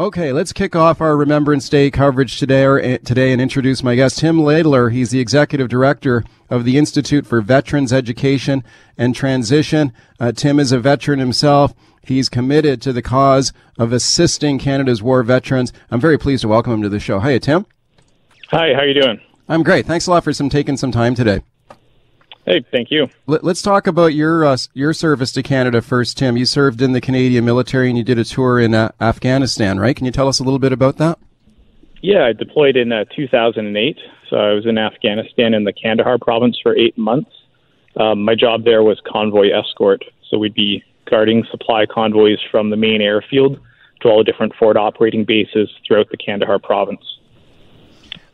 Okay, let's kick off our Remembrance Day coverage today, or, uh, today and introduce my guest, Tim Laidler. He's the executive director of the Institute for Veterans Education and Transition. Uh, Tim is a veteran himself. He's committed to the cause of assisting Canada's war veterans. I'm very pleased to welcome him to the show. Hey, Tim. Hi, how are you doing? I'm great. Thanks a lot for some taking some time today. Hey, thank you. Let, us talk about your uh, your service to Canada first, Tim. You served in the Canadian military and you did a tour in uh, Afghanistan, right? Can you tell us a little bit about that? Yeah, I deployed in uh, 2008. So I was in Afghanistan in the Kandahar province for eight months. Um, my job there was convoy escort. So we'd be guarding supply convoys from the main airfield to all the different forward operating bases throughout the Kandahar province.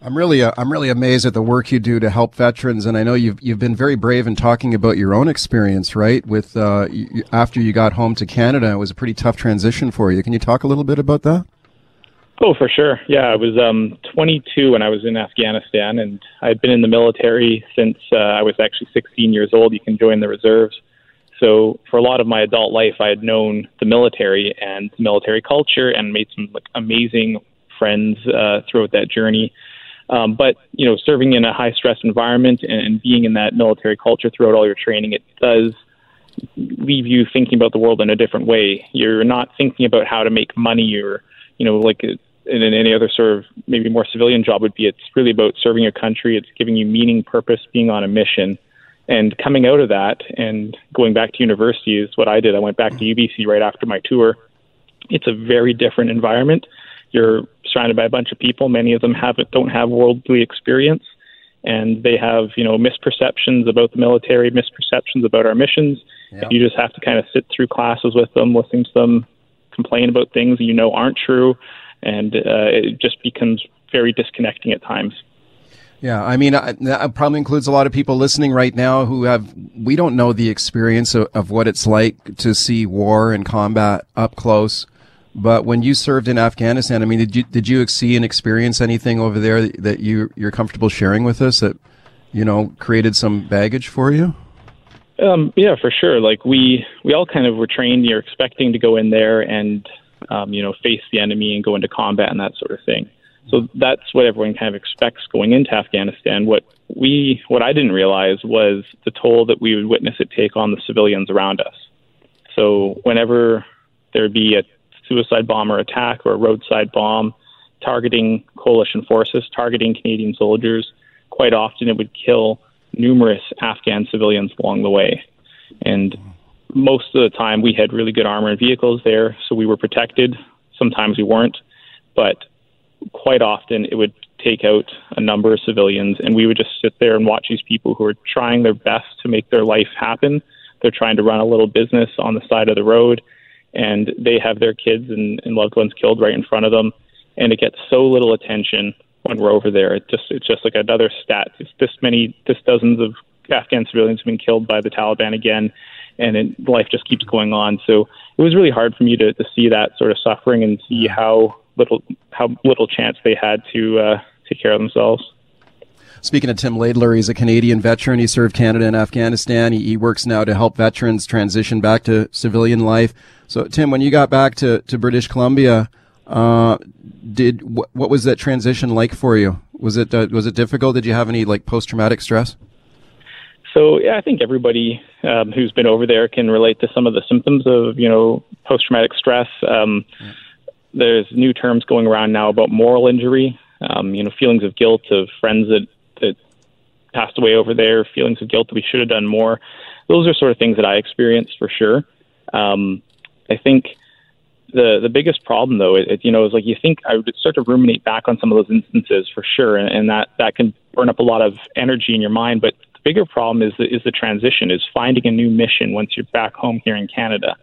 I'm really uh, I'm really amazed at the work you do to help veterans, and I know you've you've been very brave in talking about your own experience, right? With uh, after you got home to Canada, it was a pretty tough transition for you. Can you talk a little bit about that? Oh, for sure. Yeah, I was um, 22 when I was in Afghanistan, and I'd been in the military since uh, I was actually 16 years old. You can join the reserves. So for a lot of my adult life, I had known the military and military culture, and made some like amazing friends uh, throughout that journey. Um, but you know, serving in a high stress environment and, and being in that military culture throughout all your training, it does leave you thinking about the world in a different way. You're not thinking about how to make money or you know, like in any other sort of maybe more civilian job would be. It's really about serving your country. It's giving you meaning, purpose, being on a mission. And coming out of that and going back to university is what I did. I went back to UBC right after my tour. It's a very different environment. You're surrounded by a bunch of people. Many of them have don't have worldly experience, and they have you know misperceptions about the military, misperceptions about our missions. Yep. You just have to kind of sit through classes with them, listening to them complain about things you know aren't true, and uh, it just becomes very disconnecting at times. Yeah, I mean, that probably includes a lot of people listening right now who have, we don't know the experience of, of what it's like to see war and combat up close. But when you served in Afghanistan, I mean, did you did you see and experience anything over there that you you're comfortable sharing with us that you know created some baggage for you? Um, yeah, for sure. Like we we all kind of were trained. You're expecting to go in there and um, you know face the enemy and go into combat and that sort of thing. So that's what everyone kind of expects going into Afghanistan. What we what I didn't realize was the toll that we would witness it take on the civilians around us. So whenever there'd be a suicide bomber attack or a roadside bomb targeting coalition forces, targeting Canadian soldiers. Quite often it would kill numerous Afghan civilians along the way. And most of the time we had really good armor and vehicles there, so we were protected. Sometimes we weren't, but quite often it would take out a number of civilians, and we would just sit there and watch these people who are trying their best to make their life happen. They're trying to run a little business on the side of the road and they have their kids and, and loved ones killed right in front of them, and it gets so little attention when we're over there. It just it's just like another stat. It's this many, this dozens of Afghan civilians have been killed by the Taliban again, and it, life just keeps going on. So it was really hard for me to, to see that sort of suffering and see how little how little chance they had to uh, take care of themselves. Speaking of Tim Laidler, he's a Canadian veteran. He served Canada and Afghanistan. He, he, works now to help veterans transition back to civilian life. So, Tim, when you got back to, to British Columbia, uh, did wh- what was that transition like for you? Was it uh, was it difficult? Did you have any like post traumatic stress? So yeah, I think everybody um, who's been over there can relate to some of the symptoms of you know post traumatic stress. Um, yeah. There's new terms going around now about moral injury. Um, you know, feelings of guilt of friends that that passed away over there, feelings of guilt that we should have done more. Those are sort of things that I experienced for sure. Um, I think the the biggest problem though, it, you know, is like you think I would start to ruminate back on some of those instances for sure, and, and that that can burn up a lot of energy in your mind. But the bigger problem is the, is the transition, is finding a new mission once you're back home here in Canada.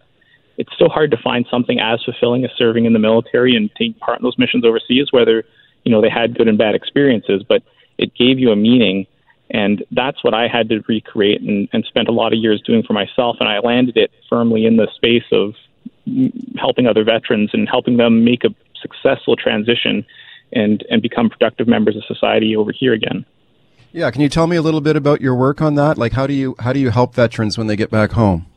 It's so hard to find something as fulfilling as serving in the military and taking part in those missions overseas, whether you know they had good and bad experiences, but it gave you a meaning. And that's what I had to recreate and, and spent a lot of years doing for myself. And I landed it firmly in the space of helping other veterans and helping them make a successful transition and, and become productive members of society over here again. Yeah, can you tell me a little bit about your work on that? Like, how do you how do you help veterans when they get back home?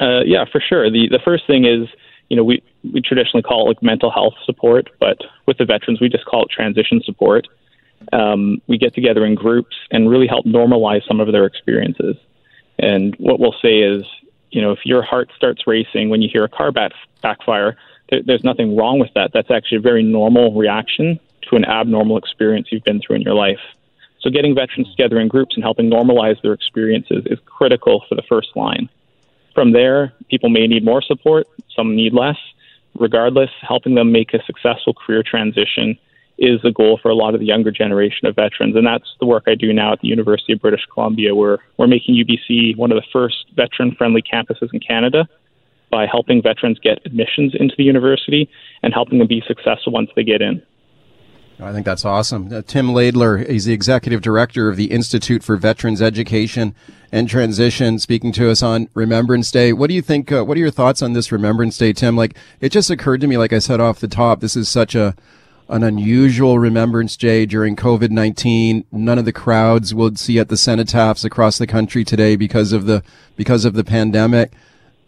Uh, yeah, for sure. The the first thing is you know, we, we traditionally call it like mental health support, but with the veterans, we just call it transition support. Um, we get together in groups and really help normalize some of their experiences. And what we'll say is, you know, if your heart starts racing when you hear a car back, backfire, there, there's nothing wrong with that. That's actually a very normal reaction to an abnormal experience you've been through in your life. So getting veterans together in groups and helping normalize their experiences is critical for the first line. From there, people may need more support, some need less. Regardless, helping them make a successful career transition is the goal for a lot of the younger generation of veterans. And that's the work I do now at the University of British Columbia, where we're making UBC one of the first veteran friendly campuses in Canada by helping veterans get admissions into the university and helping them be successful once they get in. I think that's awesome. Uh, Tim Laidler is the executive director of the Institute for Veterans Education and Transition, speaking to us on Remembrance Day. What do you think? Uh, what are your thoughts on this Remembrance Day, Tim? Like, it just occurred to me, like I said off the top, this is such a an unusual Remembrance Day during COVID nineteen. None of the crowds we'll see at the cenotaphs across the country today because of the because of the pandemic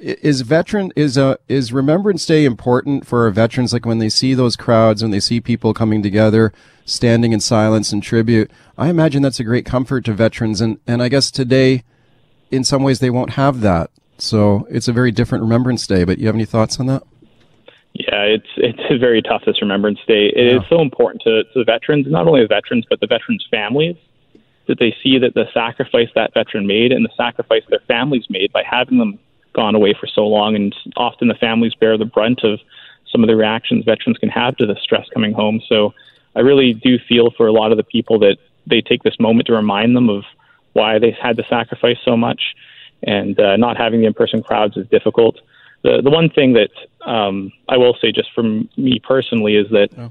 is veteran is a uh, is Remembrance Day important for our veterans? Like when they see those crowds, when they see people coming together, standing in silence and tribute. I imagine that's a great comfort to veterans, and and I guess today, in some ways, they won't have that. So it's a very different Remembrance Day. But you have any thoughts on that? Yeah, it's it's very tough this Remembrance Day. It yeah. is so important to, to the veterans, not only the veterans but the veterans' families, that they see that the sacrifice that veteran made and the sacrifice their families made by having them gone away for so long, and often the families bear the brunt of some of the reactions veterans can have to the stress coming home. So I really do feel for a lot of the people that they take this moment to remind them of why they had to sacrifice so much, and uh, not having the in-person crowds is difficult. The the one thing that um, I will say, just from me personally, is that. Oh.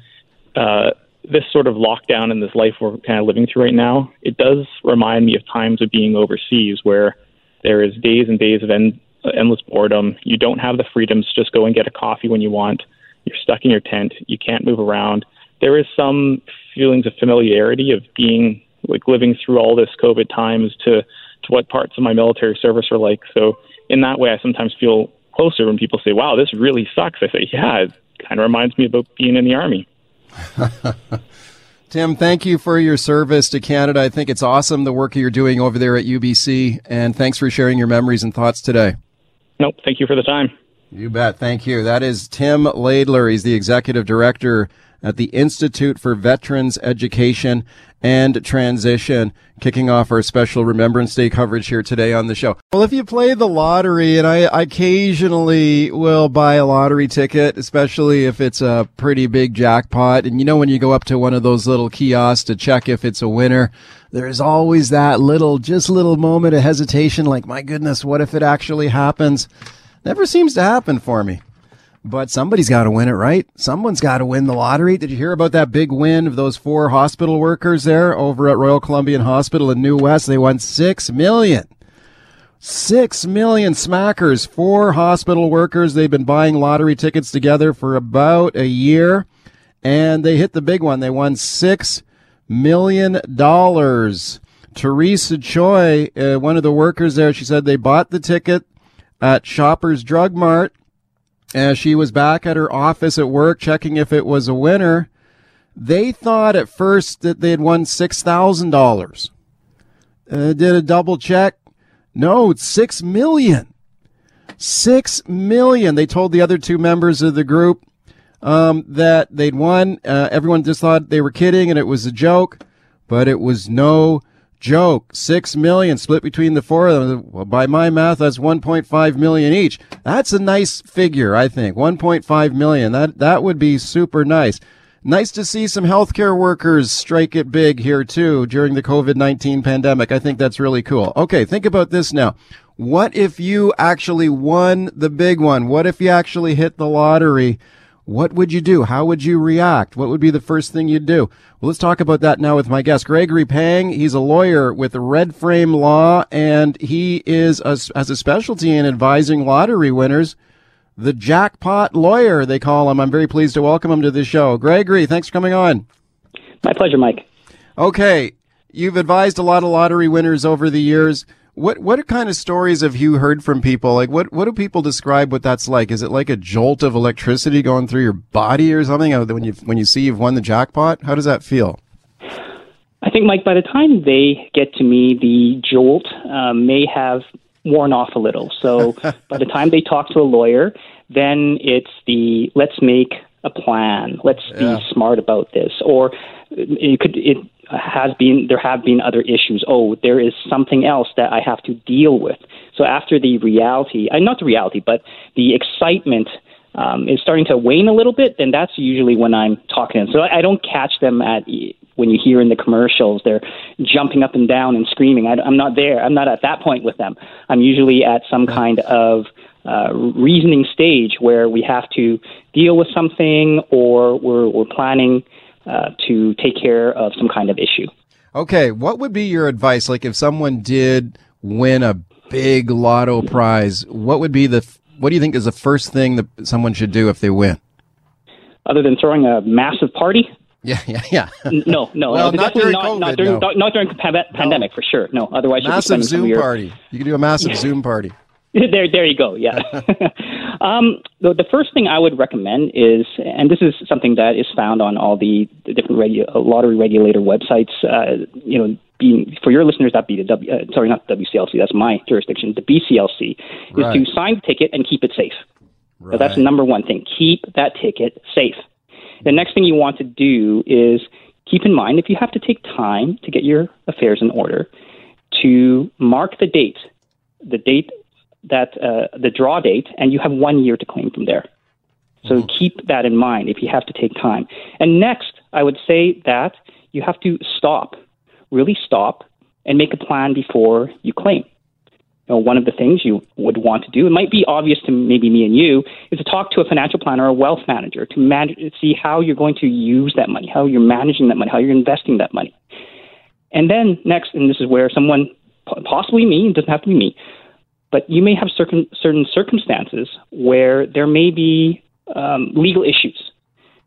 Uh, this sort of lockdown and this life we're kind of living through right now, it does remind me of times of being overseas where there is days and days of end, endless boredom. You don't have the freedoms to just go and get a coffee when you want. You're stuck in your tent. You can't move around. There is some feelings of familiarity of being like living through all this COVID times to to what parts of my military service are like. So in that way, I sometimes feel closer when people say, "Wow, this really sucks." I say, "Yeah, it kind of reminds me about being in the army." Tim, thank you for your service to Canada. I think it's awesome the work you're doing over there at UBC, and thanks for sharing your memories and thoughts today. Nope. Thank you for the time. You bet. Thank you. That is Tim Laidler. He's the executive director at the Institute for Veterans Education and Transition, kicking off our special Remembrance Day coverage here today on the show. Well, if you play the lottery, and I occasionally will buy a lottery ticket, especially if it's a pretty big jackpot, and you know when you go up to one of those little kiosks to check if it's a winner, there's always that little, just little moment of hesitation, like, my goodness, what if it actually happens? Never seems to happen for me. But somebody's got to win it, right? Someone's got to win the lottery. Did you hear about that big win of those four hospital workers there over at Royal Columbian Hospital in New West? They won six million. Six million smackers, four hospital workers. They've been buying lottery tickets together for about a year and they hit the big one. They won six million dollars. Teresa Choi, uh, one of the workers there, she said they bought the ticket at Shoppers Drug Mart as she was back at her office at work checking if it was a winner, they thought at first that they had won $6,000. Uh, did a double check. No, it's 6 million. 6 million. They told the other two members of the group um, that they'd won. Uh, everyone just thought they were kidding and it was a joke, but it was no joke. Six million split between the four of them. By my math, that's 1.5 million each. That's a nice figure, I think. 1.5 million. That, that would be super nice. Nice to see some healthcare workers strike it big here too during the COVID-19 pandemic. I think that's really cool. Okay. Think about this now. What if you actually won the big one? What if you actually hit the lottery? What would you do? How would you react? What would be the first thing you'd do? Well, let's talk about that now with my guest, Gregory Pang. He's a lawyer with Red Frame Law, and he is a, has a specialty in advising lottery winners. The jackpot lawyer, they call him. I'm very pleased to welcome him to the show. Gregory, thanks for coming on. My pleasure, Mike. Okay. You've advised a lot of lottery winners over the years. What what kind of stories have you heard from people? Like what what do people describe what that's like? Is it like a jolt of electricity going through your body or something when you when you see you've won the jackpot? How does that feel? I think, Mike, by the time they get to me, the jolt uh, may have worn off a little. So by the time they talk to a lawyer, then it's the let's make a plan. Let's yeah. be smart about this. Or it could it has been there have been other issues. Oh, there is something else that I have to deal with. So after the reality, uh, not the reality, but the excitement um, is starting to wane a little bit, then that's usually when I'm talking. So I, I don't catch them at when you hear in the commercials they're jumping up and down and screaming. I, I'm not there. I'm not at that point with them. I'm usually at some kind of uh, reasoning stage where we have to deal with something or we're, we're planning uh, to take care of some kind of issue. Okay, what would be your advice? Like if someone did win a big lotto prize, what would be the what do you think is the first thing that someone should do if they win? Other than throwing a massive party? Yeah, yeah, yeah. no, no, well, not during not, COVID, not during, no. not during pandemic no. for sure. No, otherwise you can see that. massive Zoom party. You can do a massive Zoom party. there, there you go. Yeah. um, the, the, first thing I would recommend is, and this is something that is found on all the, the different regu- uh, lottery regulator websites. Uh, you know, being for your listeners, that be the w, uh, sorry, not WCLC. That's my jurisdiction. The BCLC right. is to sign the ticket and keep it safe. Right. So that's the number one thing. Keep that ticket safe. The next thing you want to do is keep in mind if you have to take time to get your affairs in order, to mark the date, the date that uh, the draw date, and you have one year to claim from there. So mm-hmm. keep that in mind if you have to take time. And next, I would say that you have to stop, really stop, and make a plan before you claim. You know, one of the things you would want to do, it might be obvious to maybe me and you, is to talk to a financial planner or a wealth manager to manage, see how you're going to use that money, how you're managing that money, how you're investing that money. And then next, and this is where someone, possibly me, it doesn't have to be me, but you may have certain certain circumstances where there may be um, legal issues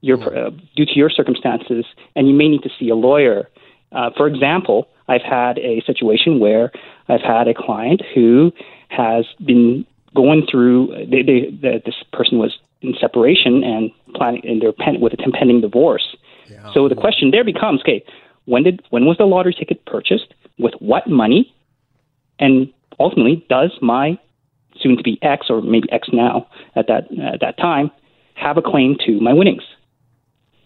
your, uh, due to your circumstances, and you may need to see a lawyer. Uh, for example, I've had a situation where I've had a client who has been going through. They, they, the, this person was in separation and planning, and they're pen, with a pending divorce. Yeah. So the question there becomes: Okay, when did when was the lottery ticket purchased? With what money? And ultimately, does my soon to be ex or maybe ex now at that at that time have a claim to my winnings?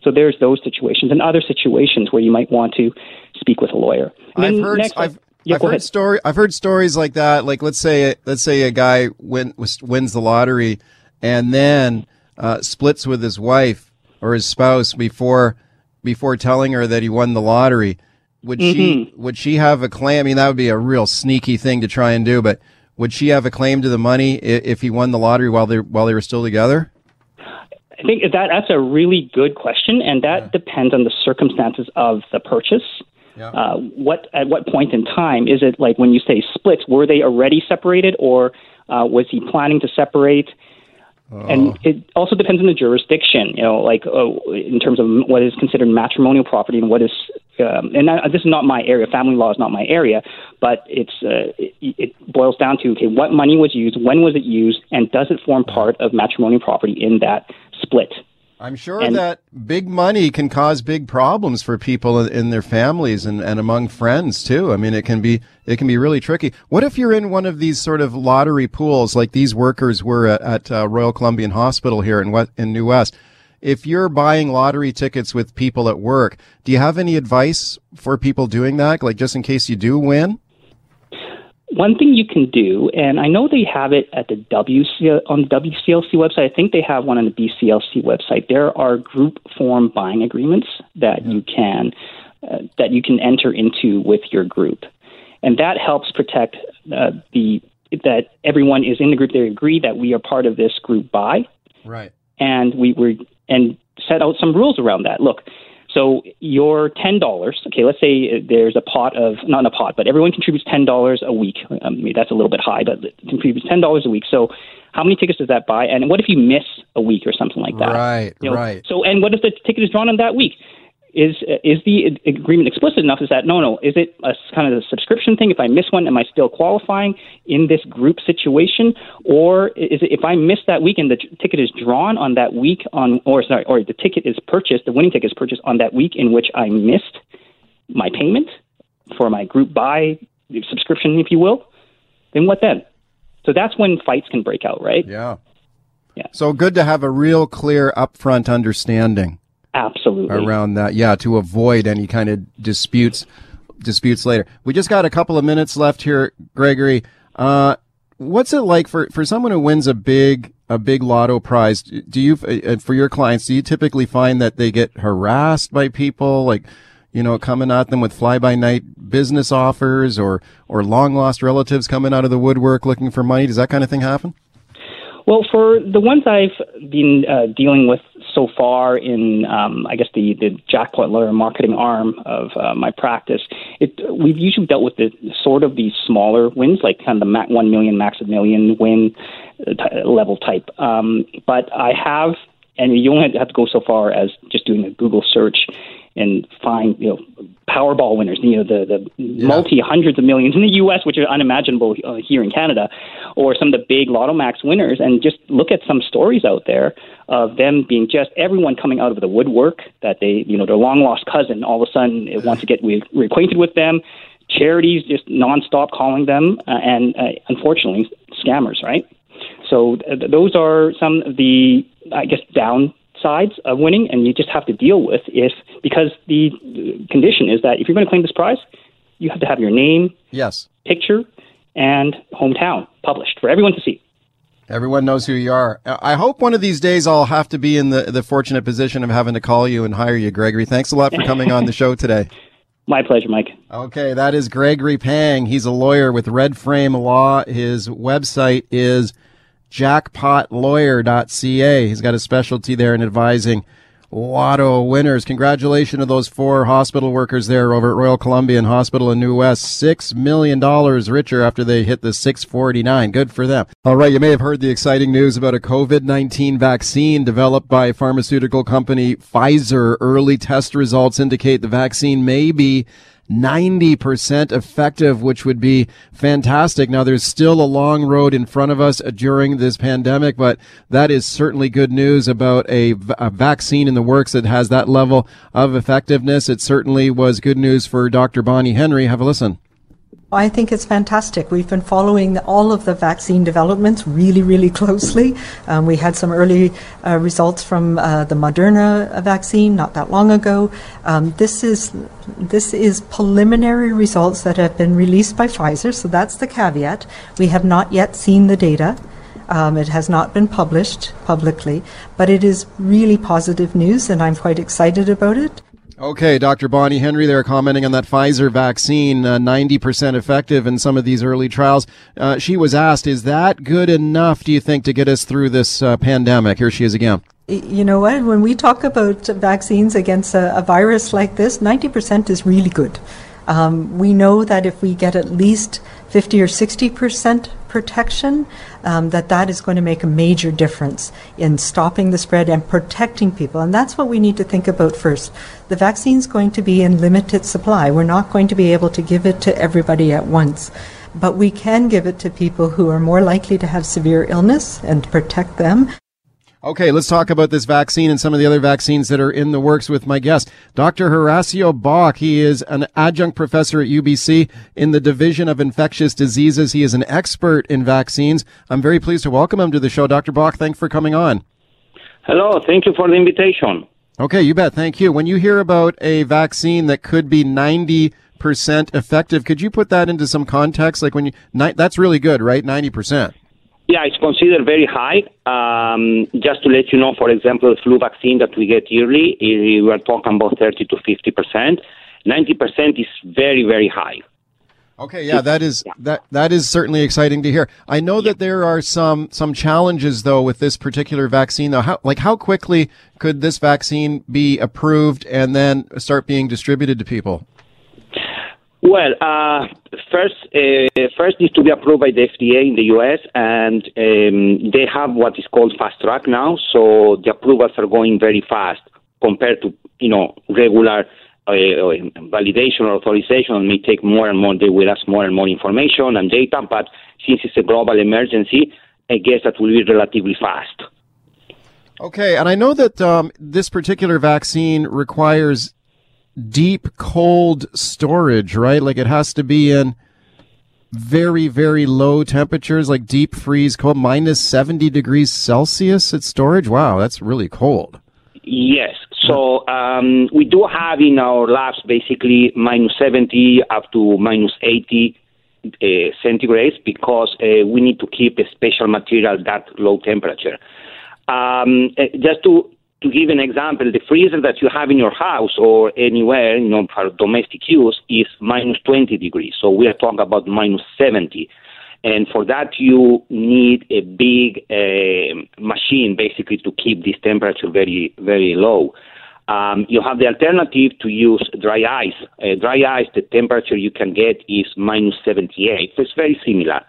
So there's those situations and other situations where you might want to speak with a lawyer. I've heard next, I've, yeah, I've heard story I've heard stories like that. Like let's say let's say a guy win, wins the lottery and then uh, splits with his wife or his spouse before before telling her that he won the lottery would mm-hmm. she would she have a claim? I mean, that would be a real sneaky thing to try and do, but would she have a claim to the money if he won the lottery while they while they were still together? I think that that's a really good question, and that yeah. depends on the circumstances of the purchase. Yeah. Uh, what at what point in time is it like when you say split? Were they already separated, or uh, was he planning to separate? And oh. it also depends on the jurisdiction, you know, like uh, in terms of what is considered matrimonial property and what is, um, and I, this is not my area. Family law is not my area, but it's uh, it, it boils down to okay, what money was used, when was it used, and does it form part of matrimonial property in that split? I'm sure and, that big money can cause big problems for people in, in their families and, and among friends too. I mean, it can be it can be really tricky. What if you're in one of these sort of lottery pools, like these workers were at, at uh, Royal Columbian Hospital here in West, in New West? If you're buying lottery tickets with people at work, do you have any advice for people doing that? Like just in case you do win? one thing you can do, and I know they have it at the WC, on the WCLC website. I think they have one on the BCLC website. There are group form buying agreements that you can uh, that you can enter into with your group, and that helps protect uh, the that everyone is in the group. They agree that we are part of this group buy, right? And we were and set out some rules around that. Look, so your ten dollars, okay, let's say there's a pot of not in a pot, but everyone contributes ten dollars a week. Um, that's a little bit high, but contributes ten dollars a week. So how many tickets does that buy? And what if you miss a week or something like that? Right, you know, right. So and what if the ticket is drawn on that week? Is is the agreement explicit enough? Is that no, no? Is it a kind of a subscription thing? If I miss one, am I still qualifying in this group situation, or is it if I miss that week and the ticket is drawn on that week on, or sorry, or the ticket is purchased, the winning ticket is purchased on that week in which I missed my payment for my group buy subscription, if you will, then what then? So that's when fights can break out, right? Yeah. Yeah. So good to have a real clear upfront understanding. Absolutely. Around that. Yeah, to avoid any kind of disputes disputes later. We just got a couple of minutes left here, Gregory. Uh, what's it like for, for someone who wins a big a big lotto prize? Do you uh, for your clients, do you typically find that they get harassed by people like you know, coming at them with fly by night business offers or, or long lost relatives coming out of the woodwork looking for money? Does that kind of thing happen? Well, for the ones I've been uh, dealing with so far in, um, I guess, the, the jackpot lawyer marketing arm of uh, my practice, it, we've usually dealt with the sort of these smaller wins, like kind of the max, 1 million, max a million win uh, t- level type. Um, but I have, and you only have to go so far as just doing a Google search and find you know Powerball winners, you know the the yeah. multi hundreds of millions in the U.S., which are unimaginable uh, here in Canada, or some of the big Lotto Max winners, and just look at some stories out there of them being just everyone coming out of the woodwork that they you know their long lost cousin all of a sudden wants to get re- reacquainted with them. Charities just nonstop calling them, uh, and uh, unfortunately scammers, right? So th- those are some of the I guess down sides of winning, and you just have to deal with if because the condition is that if you're going to claim this prize, you have to have your name, yes, picture, and hometown published for everyone to see. Everyone knows who you are. I hope one of these days I'll have to be in the, the fortunate position of having to call you and hire you, Gregory. Thanks a lot for coming on the show today. My pleasure, Mike. Okay, that is Gregory Pang. He's a lawyer with Red Frame Law. His website is jackpotlawyer.ca. He's got a specialty there in advising lotto winners. Congratulations to those four hospital workers there over at Royal Columbian Hospital in New West. Six million dollars richer after they hit the 649. Good for them. All right. You may have heard the exciting news about a COVID-19 vaccine developed by pharmaceutical company Pfizer. Early test results indicate the vaccine may be 90% effective, which would be fantastic. Now, there's still a long road in front of us during this pandemic, but that is certainly good news about a, a vaccine in the works that has that level of effectiveness. It certainly was good news for Dr. Bonnie Henry. Have a listen. I think it's fantastic. We've been following all of the vaccine developments really, really closely. Um, we had some early uh, results from uh, the Moderna vaccine not that long ago. Um, this is this is preliminary results that have been released by Pfizer, so that's the caveat. We have not yet seen the data. Um, it has not been published publicly, but it is really positive news, and I'm quite excited about it. Okay, Dr. Bonnie Henry there commenting on that Pfizer vaccine, uh, 90% effective in some of these early trials. Uh, she was asked, is that good enough, do you think, to get us through this uh, pandemic? Here she is again. You know what? When we talk about vaccines against a, a virus like this, 90% is really good. Um, we know that if we get at least 50 or 60 percent protection, um, that that is going to make a major difference in stopping the spread and protecting people. And that's what we need to think about first. The vaccine is going to be in limited supply. We're not going to be able to give it to everybody at once. But we can give it to people who are more likely to have severe illness and protect them. Okay, let's talk about this vaccine and some of the other vaccines that are in the works with my guest, Dr. Horacio Bach. He is an adjunct professor at UBC in the Division of Infectious Diseases. He is an expert in vaccines. I'm very pleased to welcome him to the show. Dr. Bach, thanks for coming on. Hello, thank you for the invitation. Okay, you bet. Thank you. When you hear about a vaccine that could be 90 percent effective, could you put that into some context? Like when you, that's really good, right? 90 percent. Yeah, it's considered very high. Um, just to let you know, for example, the flu vaccine that we get yearly, we are talking about 30 to 50 percent. 90 percent is very, very high. Okay, yeah, that is that that is certainly exciting to hear. I know that there are some some challenges though with this particular vaccine though. How like how quickly could this vaccine be approved and then start being distributed to people? Well, uh, first, uh, first needs to be approved by the FDA in the U.S., and um, they have what is called fast track now. So the approvals are going very fast compared to you know, regular uh, validation or authorization It may take more and more. They will ask more and more information and data, but since it's a global emergency, I guess that will be relatively fast. Okay, and I know that um, this particular vaccine requires deep cold storage, right? Like it has to be in very, very low temperatures, like deep freeze cold, minus 70 degrees Celsius at storage. Wow, that's really cold. Yes. So um, we do have in our labs basically minus 70 up to minus 80 uh, because uh, we need to keep a special material that low temperature. Um, uh, just to to give an example, the freezer that you have in your house or anywhere, you know, for domestic use is minus 20 degrees. So we are talking about minus 70. And for that, you need a big uh, machine basically to keep this temperature very, very low. Um, you have the alternative to use dry ice. Uh, dry ice, the temperature you can get is minus 78. So it's very similar.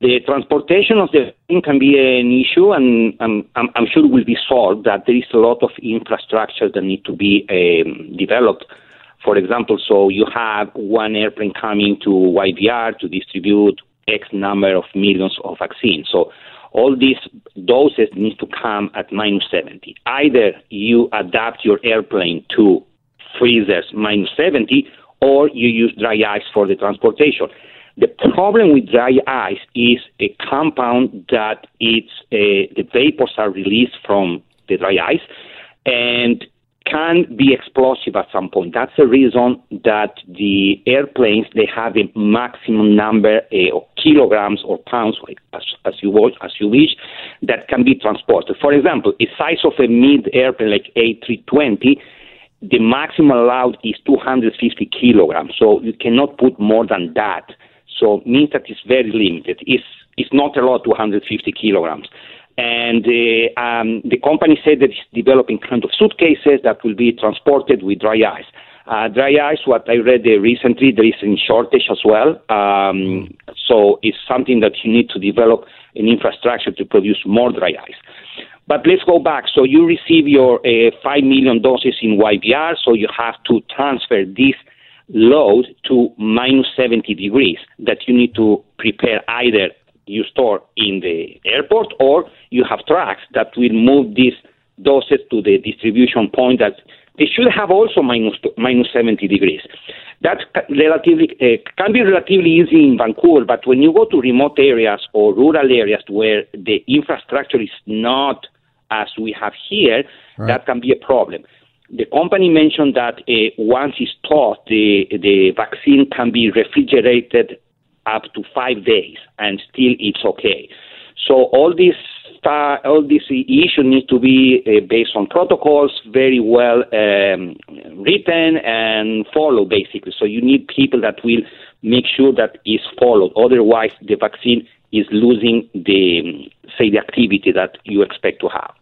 The transportation of the thing can be an issue, and I'm, I'm, sure will be solved. That there is a lot of infrastructure that need to be um, developed. For example, so you have one airplane coming to YVR to distribute X number of millions of vaccines. So all these doses need to come at minus 70. Either you adapt your airplane to freezers minus 70, or you use dry ice for the transportation. The problem with dry ice is a compound that it's uh, the vapors are released from the dry ice and can be explosive at some point. That's the reason that the airplanes they have a maximum number uh, of kilograms or pounds, as, as you wish, as you wish, that can be transported. For example, the size of a mid airplane like A320 the maximum allowed is 250 kilograms, so you cannot put more than that. So means that it's very limited. It's, it's not a lot, 250 kilograms. And uh, um, the company said that it's developing kind of suitcases that will be transported with dry ice. Uh, dry ice, what I read uh, recently, there is a shortage as well. Um, so it's something that you need to develop an infrastructure to produce more dry ice. But let's go back. So you receive your uh, 5 million doses in YVR, so you have to transfer this load to minus 70 degrees that you need to prepare either you store in the airport or you have trucks that will move these doses to the distribution point that they should have also minus, minus 70 degrees. That relatively uh, can be relatively easy in Vancouver, but when you go to remote areas or rural areas where the infrastructure is not as we have here, right. that can be a problem the company mentioned that uh, once it's the, the vaccine can be refrigerated up to five days and still it's okay. So all this uh, all this issue needs to be uh, based on protocols, very well um, written and followed, basically. So you need people that will make sure that is followed. Otherwise, the vaccine is losing the say the activity that you expect to have.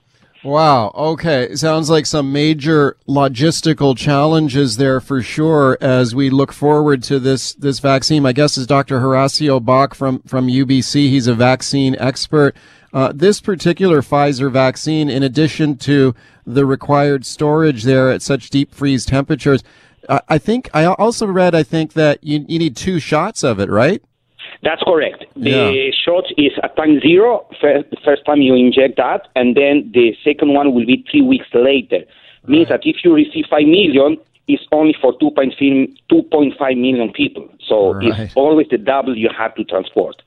Wow. Okay. Sounds like some major logistical challenges there for sure as we look forward to this, this vaccine. My guest is Dr. Horacio Bach from, from UBC. He's a vaccine expert. Uh, this particular Pfizer vaccine, in addition to the required storage there at such deep freeze temperatures, I think I also read, I think that you, you need two shots of it, right? That's correct. The yeah. shot is at time zero, first, first time you inject that, and then the second one will be three weeks later. Right. Means that if you receive 5 million, it's only for 2.5 million people. So right. it's always the double you have to transport.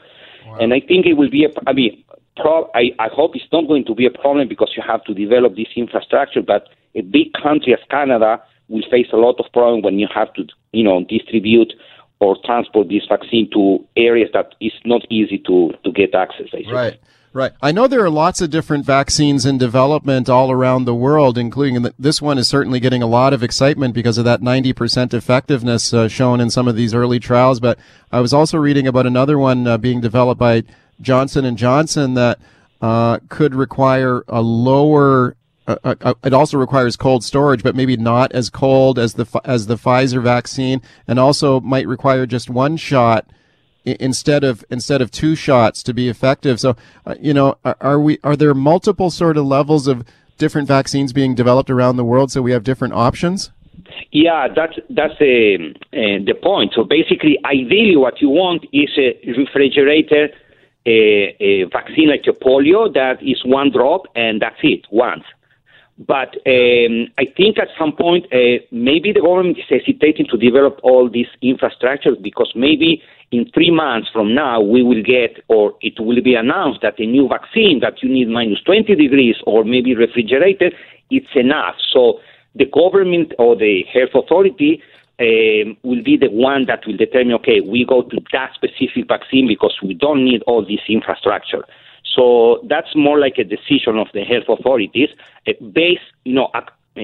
Wow. And I think it will be, a, I mean, pro, I, I hope it's not going to be a problem because you have to develop this infrastructure, but a big country as Canada will face a lot of problem when you have to, you know, distribute or transport this vaccine to areas that is not easy to, to get access. Right. Right. I know there are lots of different vaccines in development all around the world, including the, this one is certainly getting a lot of excitement because of that 90% effectiveness uh, shown in some of these early trials. But I was also reading about another one uh, being developed by Johnson and Johnson that uh, could require a lower uh, uh, uh, it also requires cold storage, but maybe not as cold as the as the Pfizer vaccine, and also might require just one shot instead of instead of two shots to be effective. So, uh, you know, are, are, we are there multiple sort of levels of different vaccines being developed around the world so we have different options? Yeah, that's that's uh, uh, the point. So basically, ideally, what you want is a refrigerator a, a vaccine like a polio that is one drop and that's it once. But um, I think at some point, uh, maybe the government is hesitating to develop all these infrastructures because maybe in three months from now, we will get, or it will be announced that a new vaccine that you need minus 20 degrees or maybe refrigerated, it's enough. So the government or the health authority um, will be the one that will determine, okay, we go to that specific vaccine because we don't need all this infrastructure. So that's more like a decision of the health authorities uh, based, you know, uh, uh,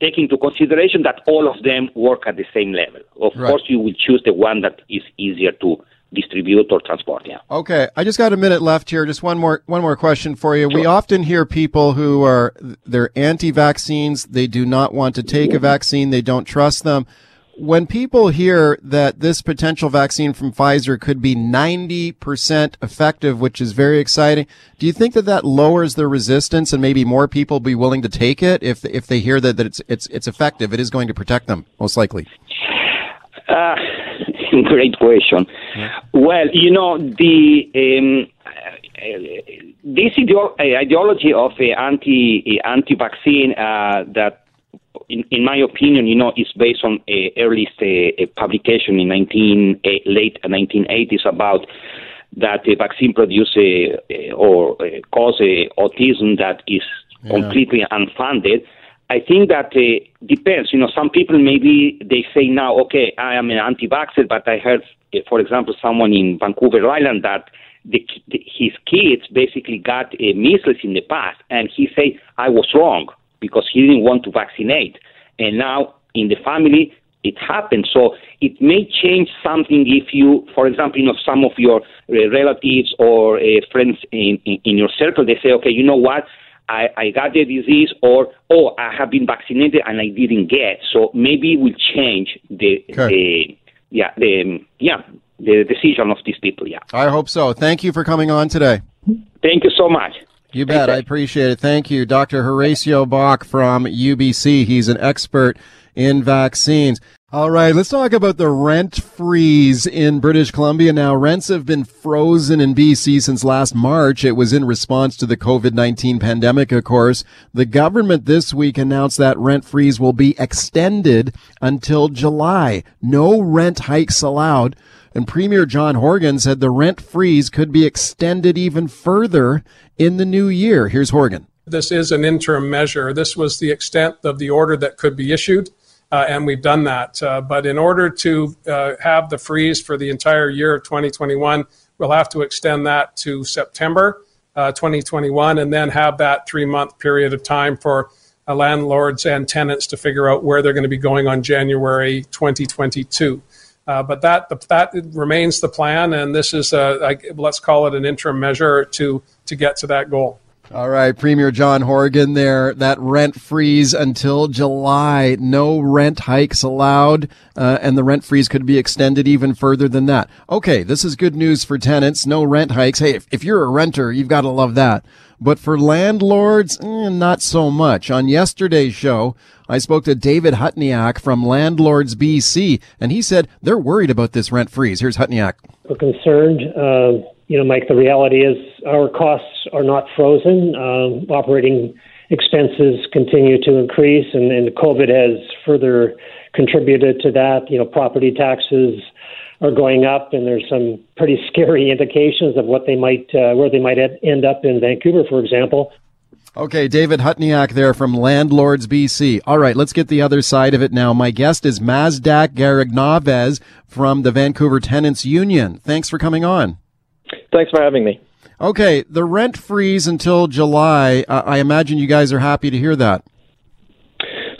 taking into consideration that all of them work at the same level. Of right. course, you will choose the one that is easier to distribute or transport. Yeah. Okay, I just got a minute left here. Just one more one more question for you. Sure. We often hear people who are they're anti-vaccines. They do not want to take a vaccine. They don't trust them when people hear that this potential vaccine from Pfizer could be 90% effective, which is very exciting, do you think that that lowers the resistance and maybe more people be willing to take it if, if they hear that, that it's, it's, it's effective? It is going to protect them, most likely. Uh, great question. Yeah. Well, you know, the, um, this ideology of anti anti vaccine uh, that in, in my opinion, you know, it's based on a earliest a publication in 19 a, late 1980s about that the vaccine produce a, or cause a autism that is yeah. completely unfounded. I think that uh, depends. You know, some people maybe they say now, okay, I am an anti-vaxxer, but I heard, uh, for example, someone in Vancouver Island that the, the, his kids basically got uh, measles in the past, and he say I was wrong because he didn't want to vaccinate. And now in the family, it happens. So it may change something if you, for example, you know, some of your uh, relatives or uh, friends in, in, in your circle, they say, okay, you know what? I, I got the disease, or oh, I have been vaccinated and I didn't get. So maybe it will change the, okay. the yeah the yeah the decision of these people. Yeah, I hope so. Thank you for coming on today. Thank you so much. You bet. I appreciate it. Thank you. Dr. Horacio Bach from UBC. He's an expert in vaccines. All right, let's talk about the rent freeze in British Columbia now. Rents have been frozen in BC since last March. It was in response to the COVID-19 pandemic, of course. The government this week announced that rent freeze will be extended until July. No rent hikes allowed. And Premier John Horgan said the rent freeze could be extended even further in the new year. Here's Horgan. This is an interim measure. This was the extent of the order that could be issued. Uh, and we've done that. Uh, but in order to uh, have the freeze for the entire year of 2021, we'll have to extend that to September uh, 2021 and then have that three month period of time for uh, landlords and tenants to figure out where they're going to be going on January 2022. Uh, but that that remains the plan, and this is a, a, let's call it an interim measure to to get to that goal. All right, Premier John Horgan there. That rent freeze until July. No rent hikes allowed, uh, and the rent freeze could be extended even further than that. Okay, this is good news for tenants. No rent hikes. Hey, if, if you're a renter, you've got to love that. But for landlords, eh, not so much. On yesterday's show, I spoke to David Hutniak from Landlords BC, and he said they're worried about this rent freeze. Here's Hutniak. We're concerned. Uh, you know, Mike, the reality is our costs are not frozen. Uh, operating expenses continue to increase, and, and COVID has further contributed to that. You know, property taxes are going up, and there's some pretty scary indications of what they might, uh, where they might end up in Vancouver, for example. Okay, David Hutniak there from Landlords BC. All right, let's get the other side of it now. My guest is Mazdak Gharibnavaz from the Vancouver Tenants Union. Thanks for coming on. Thanks for having me. Okay, the rent freeze until July. Uh, I imagine you guys are happy to hear that.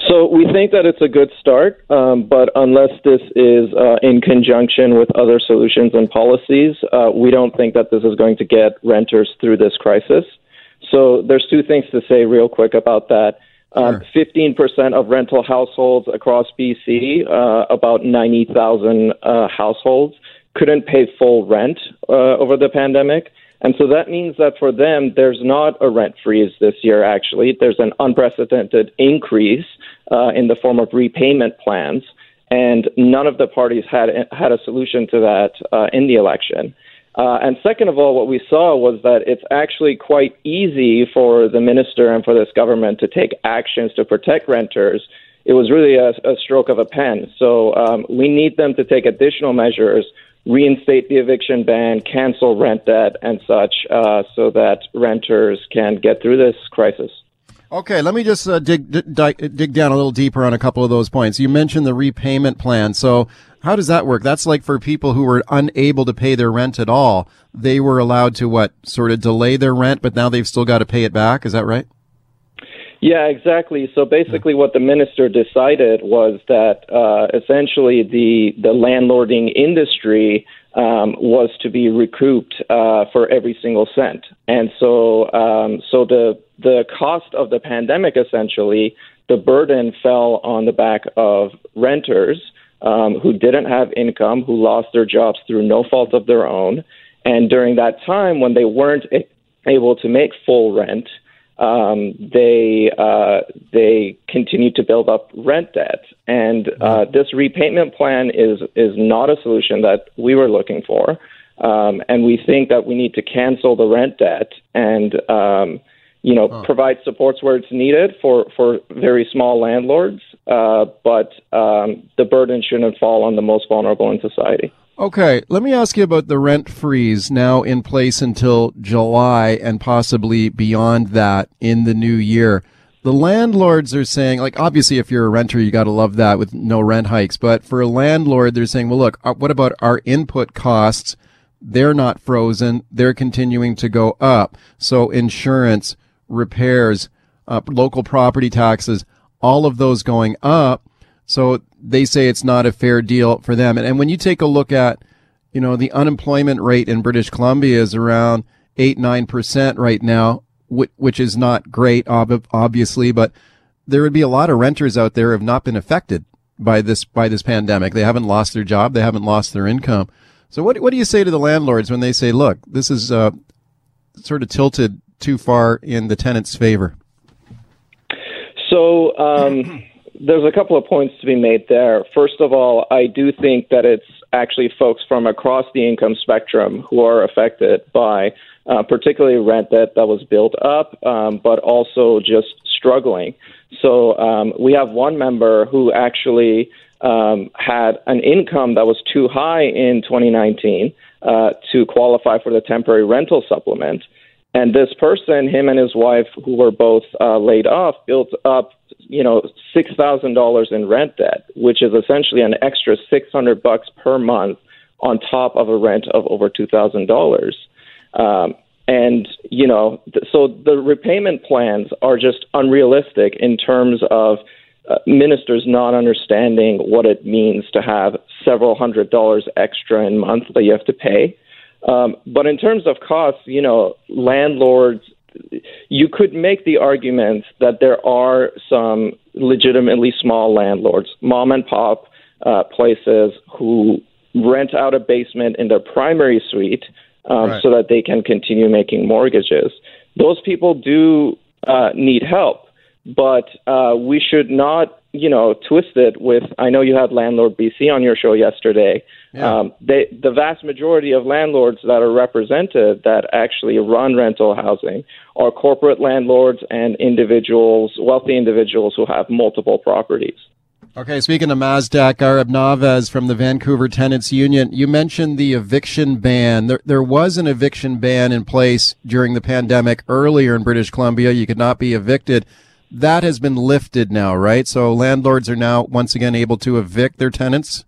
So we think that it's a good start, um, but unless this is uh, in conjunction with other solutions and policies, uh, we don't think that this is going to get renters through this crisis. So there's two things to say real quick about that. Um, sure. 15% of rental households across BC, uh, about 90,000 uh, households, couldn't pay full rent uh, over the pandemic. And so that means that for them, there's not a rent freeze this year, actually. There's an unprecedented increase uh, in the form of repayment plans. And none of the parties had, had a solution to that uh, in the election. Uh, and second of all, what we saw was that it's actually quite easy for the minister and for this government to take actions to protect renters. It was really a, a stroke of a pen. So um, we need them to take additional measures reinstate the eviction ban, cancel rent debt, and such, uh, so that renters can get through this crisis. Okay, let me just uh, dig, dig dig down a little deeper on a couple of those points. You mentioned the repayment plan. So, how does that work? That's like for people who were unable to pay their rent at all. They were allowed to what sort of delay their rent, but now they've still got to pay it back. Is that right? Yeah, exactly. So basically, what the minister decided was that uh, essentially the the landlording industry um, was to be recouped uh, for every single cent, and so um, so the the cost of the pandemic essentially the burden fell on the back of renters um, who didn't have income, who lost their jobs through no fault of their own, and during that time when they weren't able to make full rent um, they uh, they continue to build up rent debt, and uh, this repayment plan is is not a solution that we were looking for, um, and we think that we need to cancel the rent debt and um, you know huh. provide supports where it's needed for for very small landlords, uh, but um, the burden shouldn't fall on the most vulnerable in society. Okay, let me ask you about the rent freeze now in place until July and possibly beyond that in the new year. The landlords are saying, like, obviously, if you're a renter, you got to love that with no rent hikes. But for a landlord, they're saying, well, look, uh, what about our input costs? They're not frozen. They're continuing to go up. So insurance, repairs, uh, local property taxes, all of those going up. So they say it's not a fair deal for them. And, and when you take a look at, you know, the unemployment rate in British Columbia is around eight, nine percent right now, which, which is not great, ob- obviously, but there would be a lot of renters out there who have not been affected by this, by this pandemic. They haven't lost their job. They haven't lost their income. So what, what do you say to the landlords when they say, look, this is, uh, sort of tilted too far in the tenant's favor? So, um, there's a couple of points to be made there. First of all, I do think that it's actually folks from across the income spectrum who are affected by uh, particularly rent debt that was built up, um, but also just struggling. So um, we have one member who actually um, had an income that was too high in 2019 uh, to qualify for the temporary rental supplement. And this person, him and his wife, who were both uh, laid off, built up, you know, six thousand dollars in rent debt, which is essentially an extra six hundred bucks per month on top of a rent of over two thousand um, dollars. And you know, th- so the repayment plans are just unrealistic in terms of uh, ministers not understanding what it means to have several hundred dollars extra in month that you have to pay um, but in terms of costs, you know, landlords, you could make the argument that there are some legitimately small landlords, mom and pop uh, places who rent out a basement in their primary suite um, right. so that they can continue making mortgages. Those people do uh, need help, but uh, we should not, you know, twist it with. I know you had Landlord BC on your show yesterday. Yeah. Um, they, the vast majority of landlords that are represented that actually run rental housing are corporate landlords and individuals, wealthy individuals who have multiple properties. Okay, speaking of Mazdak, Gharibnavaz from the Vancouver Tenants Union, you mentioned the eviction ban. There, there was an eviction ban in place during the pandemic earlier in British Columbia. You could not be evicted. That has been lifted now, right? So landlords are now once again able to evict their tenants?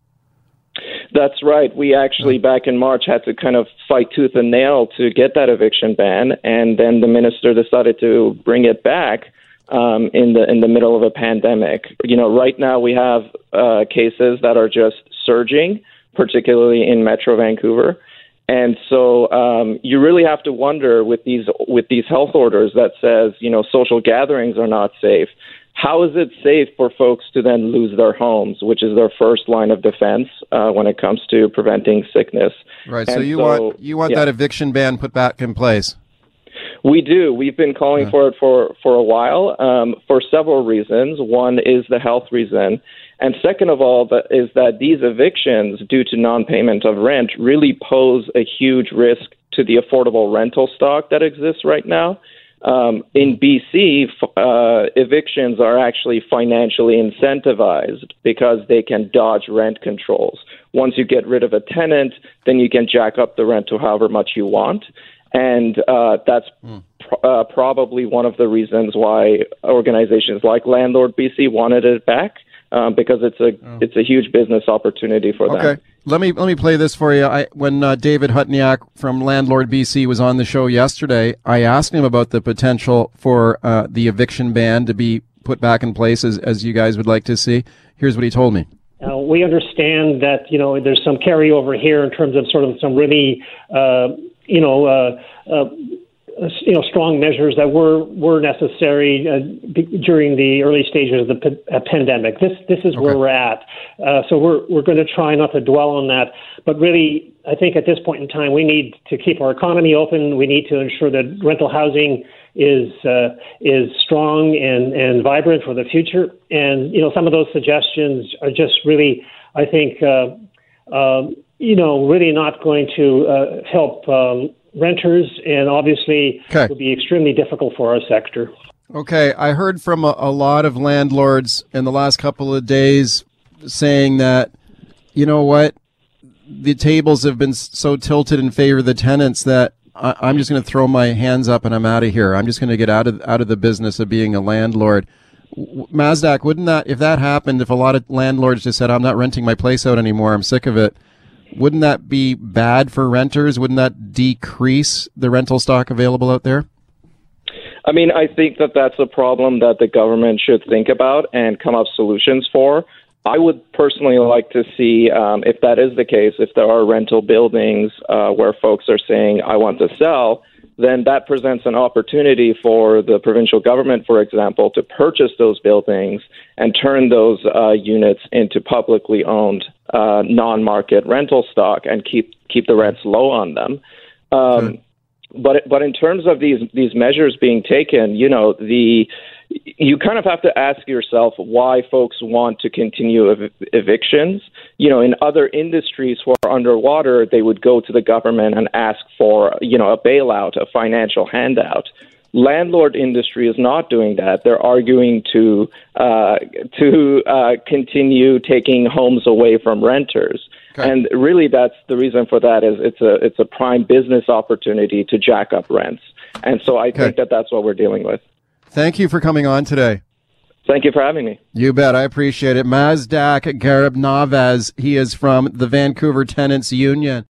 That's right. We actually, back in March, had to kind of fight tooth and nail to get that eviction ban, and then the minister decided to bring it back um, in the in the middle of a pandemic. You know, right now we have uh, cases that are just surging, particularly in Metro Vancouver, and so um, you really have to wonder with these with these health orders that says you know social gatherings are not safe how is it safe for folks to then lose their homes, which is their first line of defense uh, when it comes to preventing sickness? Right. so you so, want you want yeah. that eviction ban put back in place? We do. We've been calling yeah. for it for for a while um, for several reasons. One is the health reason, and second of all, that is that these evictions, due to non-payment of rent, really pose a huge risk to the affordable rental stock that exists right now. Um, in BC, uh, evictions are actually financially incentivized because they can dodge rent controls. Once you get rid of a tenant, then you can jack up the rent to however much you want. And uh, that's mm. pr- uh, probably one of the reasons why organizations like Landlord BC wanted it back. Um, because it's a oh. it's a huge business opportunity for them. Okay, let me let me play this for you. I, when uh, David Hutniak from Landlord BC was on the show yesterday, I asked him about the potential for uh, the eviction ban to be put back in place as as you guys would like to see. Here's what he told me. Uh, we understand that you know there's some carryover here in terms of sort of some really uh, you know, uh, uh, you know, strong measures that were were necessary uh, during the early stages of the p- uh, pandemic. This this is okay. where we're at. Uh, so we're we're going to try not to dwell on that, but really, I think at this point in time, we need to keep our economy open. We need to ensure that rental housing is uh, is strong and and vibrant for the future. And you know, some of those suggestions are just really, I think. Uh, um, you know, really not going to uh, help um, renters, and obviously okay. would be extremely difficult for our sector. Okay, I heard from a, a, lot of landlords in the last couple of days saying that, you know what, the tables have been so tilted in favor of the tenants that I, am just going to throw my hands up and I'm out of here. I'm just going to get out of out of the business of being a landlord. Mazdak, wouldn't that if that happened, if a lot of landlords just said, "I'm not renting my place out anymore. I'm sick of it," wouldn't that be bad for renters? Wouldn't that decrease the rental stock available out there? I mean, I think that that's a problem that the government should think about and come up solutions for. I would personally like to see um, if that is the case, if there are rental buildings uh, where folks are saying, I want to sell, then that presents an opportunity for the provincial government, for example, to purchase those buildings and turn those uh, units into publicly owned uh, non-market rental stock and keep keep the rents low on them. Um, sure. But but in terms of these these measures being taken, you know the you kind of have to ask yourself why folks want to continue ev- evictions. You know, in other industries who are underwater, they would go to the government and ask for, you know, a bailout, a financial handout. Landlord industry is not doing that. They're arguing to uh, to uh, continue taking homes away from renters. Okay. And really, that's the reason for that is it's a it's a prime business opportunity to jack up rents. And so I okay. think that that's what we're dealing with. Thank you for coming on today. Thank you for having me. You bet. I appreciate it. Mazdak Gharibnavaz. He is from the Vancouver Tenants Union.